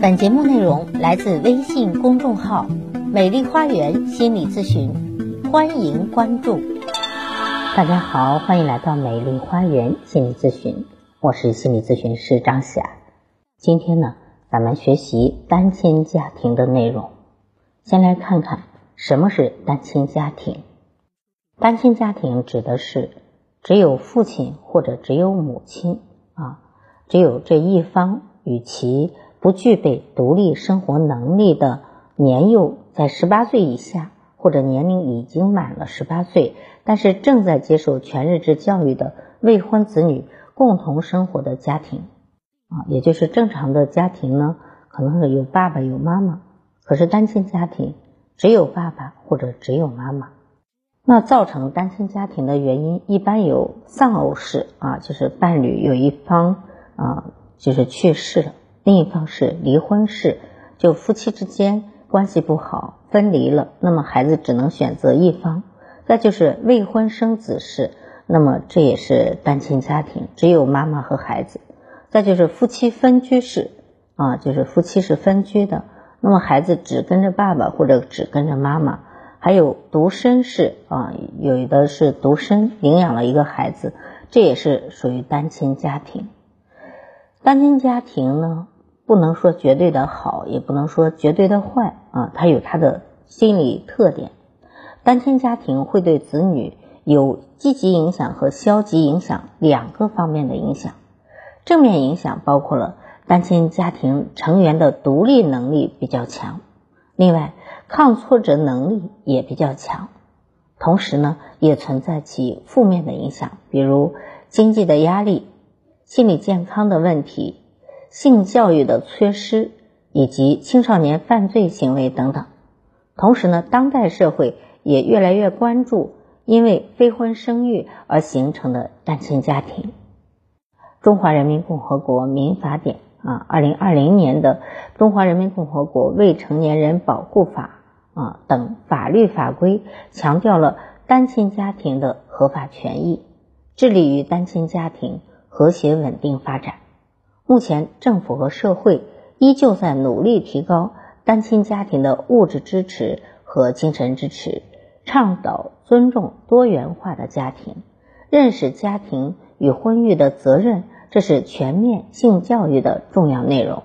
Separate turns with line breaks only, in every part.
本节目内容来自微信公众号“美丽花园心理咨询”，欢迎关注。大家好，欢迎来到美丽花园心理咨询，我是心理咨询师张霞。今天呢，咱们学习单亲家庭的内容。先来看看什么是单亲家庭。单亲家庭指的是只有父亲或者只有母亲啊，只有这一方与其。不具备独立生活能力的年幼在十八岁以下，或者年龄已经满了十八岁，但是正在接受全日制教育的未婚子女共同生活的家庭，啊，也就是正常的家庭呢，可能是有爸爸有妈妈，可是单亲家庭只有爸爸或者只有妈妈。那造成单亲家庭的原因一般有丧偶式啊，就是伴侣有一方啊就是去世了。另一方是离婚式，就夫妻之间关系不好，分离了，那么孩子只能选择一方。再就是未婚生子式，那么这也是单亲家庭，只有妈妈和孩子。再就是夫妻分居式，啊，就是夫妻是分居的，那么孩子只跟着爸爸或者只跟着妈妈。还有独生式，啊，有的是独生领养了一个孩子，这也是属于单亲家庭。单亲家庭呢？不能说绝对的好，也不能说绝对的坏啊，它有它的心理特点。单亲家庭会对子女有积极影响和消极影响两个方面的影响。正面影响包括了单亲家庭成员的独立能力比较强，另外抗挫折能力也比较强。同时呢，也存在其负面的影响，比如经济的压力、心理健康的问题。性教育的缺失，以及青少年犯罪行为等等。同时呢，当代社会也越来越关注因为非婚生育而形成的单亲家庭。中华人民共和国民法典啊，二零二零年的《中华人民共和国未成年人保护法》啊等法律法规，强调了单亲家庭的合法权益，致力于单亲家庭和谐稳定发展。目前，政府和社会依旧在努力提高单亲家庭的物质支持和精神支持，倡导尊重多元化的家庭，认识家庭与婚育的责任，这是全面性教育的重要内容。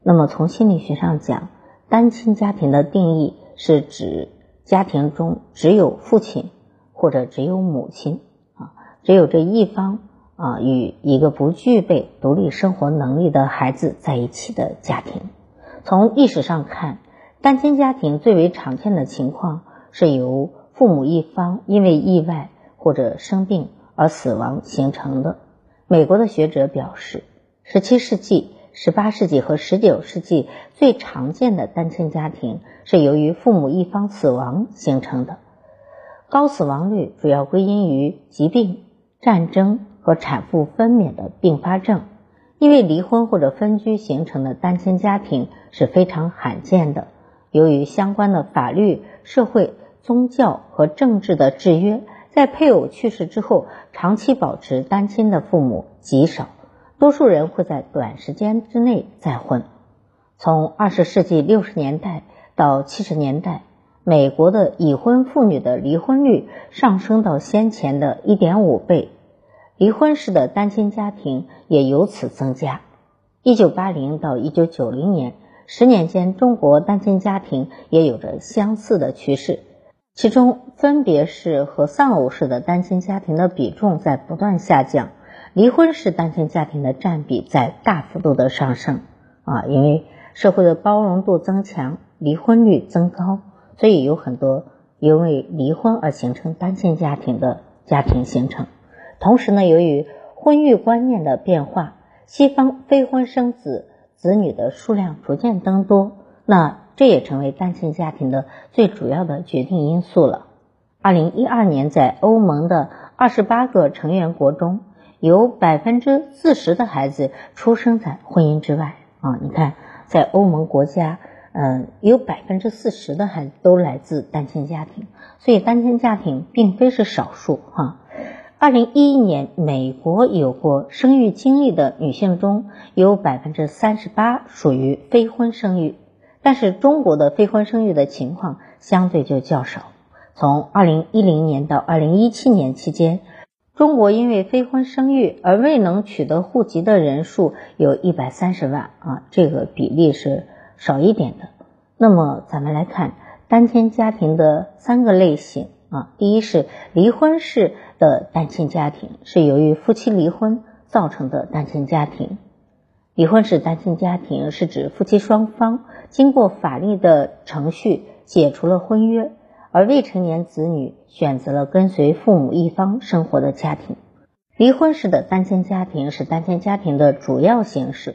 那么，从心理学上讲，单亲家庭的定义是指家庭中只有父亲或者只有母亲啊，只有这一方。啊，与一个不具备独立生活能力的孩子在一起的家庭。从历史上看，单亲家庭最为常见的情况是由父母一方因为意外或者生病而死亡形成的。美国的学者表示，17世纪、18世纪和19世纪最常见的单亲家庭是由于父母一方死亡形成的，高死亡率主要归因于疾病、战争。和产妇分娩的并发症，因为离婚或者分居形成的单亲家庭是非常罕见的。由于相关的法律、社会、宗教和政治的制约，在配偶去世之后，长期保持单亲的父母极少，多数人会在短时间之内再婚。从二十世纪六十年代到七十年代，美国的已婚妇女的离婚率上升到先前的一点五倍。离婚式的单亲家庭也由此增加。一九八零到一九九零年十年间，中国单亲家庭也有着相似的趋势，其中分别式和丧偶式的单亲家庭的比重在不断下降，离婚式单亲家庭的占比在大幅度的上升。啊，因为社会的包容度增强，离婚率增高，所以有很多因为离婚而形成单亲家庭的家庭形成。同时呢，由于婚育观念的变化，西方非婚生子子女的数量逐渐增多，那这也成为单亲家庭的最主要的决定因素了。二零一二年，在欧盟的二十八个成员国中，有百分之四十的孩子出生在婚姻之外啊！你看，在欧盟国家，嗯，有百分之四十的孩子都来自单亲家庭，所以单亲家庭并非是少数哈。二零一一年，美国有过生育经历的女性中有百分之三十八属于非婚生育，但是中国的非婚生育的情况相对就较少。从二零一零年到二零一七年期间，中国因为非婚生育而未能取得户籍的人数有一百三十万啊，这个比例是少一点的。那么，咱们来看单亲家庭的三个类型。啊，第一是离婚式的单亲家庭，是由于夫妻离婚造成的单亲家庭。离婚式单亲家庭是指夫妻双方经过法律的程序解除了婚约，而未成年子女选择了跟随父母一方生活的家庭。离婚式的单亲家庭是单亲家庭的主要形式，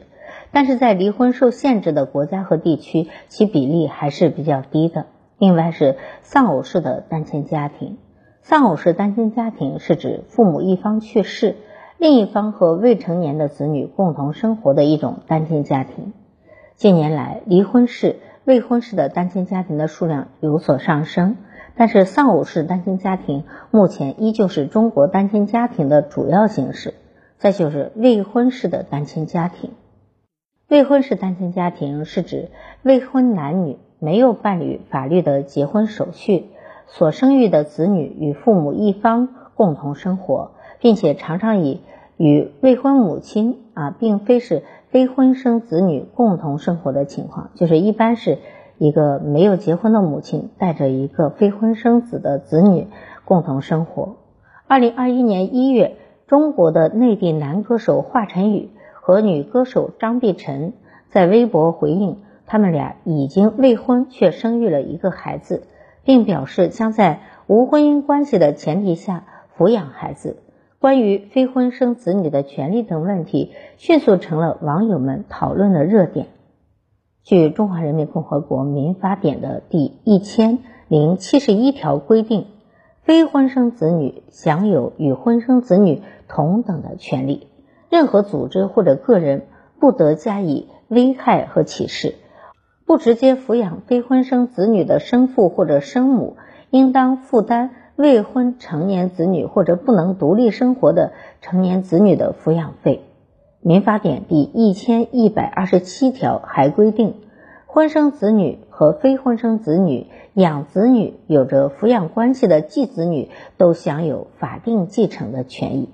但是在离婚受限制的国家和地区，其比例还是比较低的。另外是丧偶式的单亲家庭，丧偶式单亲家庭是指父母一方去世，另一方和未成年的子女共同生活的一种单亲家庭。近年来，离婚式、未婚式的单亲家庭的数量有所上升，但是丧偶式单亲家庭目前依旧是中国单亲家庭的主要形式。再就是未婚式的单亲家庭，未婚式单亲家庭是指未婚男女。没有办理法律的结婚手续，所生育的子女与父母一方共同生活，并且常常以与未婚母亲啊，并非是非婚生子女共同生活的情况，就是一般是一个没有结婚的母亲带着一个非婚生子的子女共同生活。二零二一年一月，中国的内地男歌手华晨宇和女歌手张碧晨在微博回应。他们俩已经未婚，却生育了一个孩子，并表示将在无婚姻关系的前提下抚养孩子。关于非婚生子女的权利等问题，迅速成了网友们讨论的热点。据《中华人民共和国民法典》的第一千零七十一条规定，非婚生子女享有与婚生子女同等的权利，任何组织或者个人不得加以危害和歧视。不直接抚养非婚生子女的生父或者生母，应当负担未婚成年子女或者不能独立生活的成年子女的抚养费。民法典第一千一百二十七条还规定，婚生子女和非婚生子女养子女有着抚养关系的继子女都享有法定继承的权益。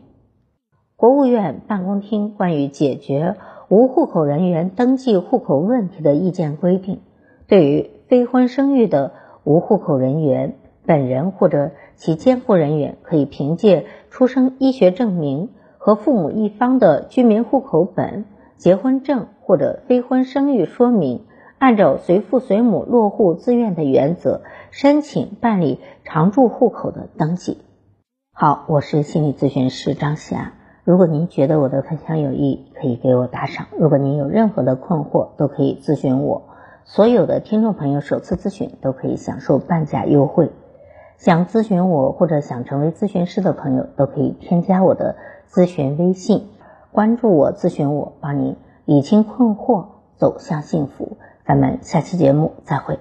国务院办公厅关于解决。无户口人员登记户口问题的意见规定，对于非婚生育的无户口人员本人或者其监护人员，可以凭借出生医学证明和父母一方的居民户口本、结婚证或者非婚生育说明，按照随父随母落户自愿的原则，申请办理常住户口的登记。好，我是心理咨询师张霞。如果您觉得我的分享有益，可以给我打赏。如果您有任何的困惑，都可以咨询我。所有的听众朋友首次咨询都可以享受半价优惠。想咨询我或者想成为咨询师的朋友，都可以添加我的咨询微信，关注我，咨询我，帮您理清困惑，走向幸福。咱们下期节目再会。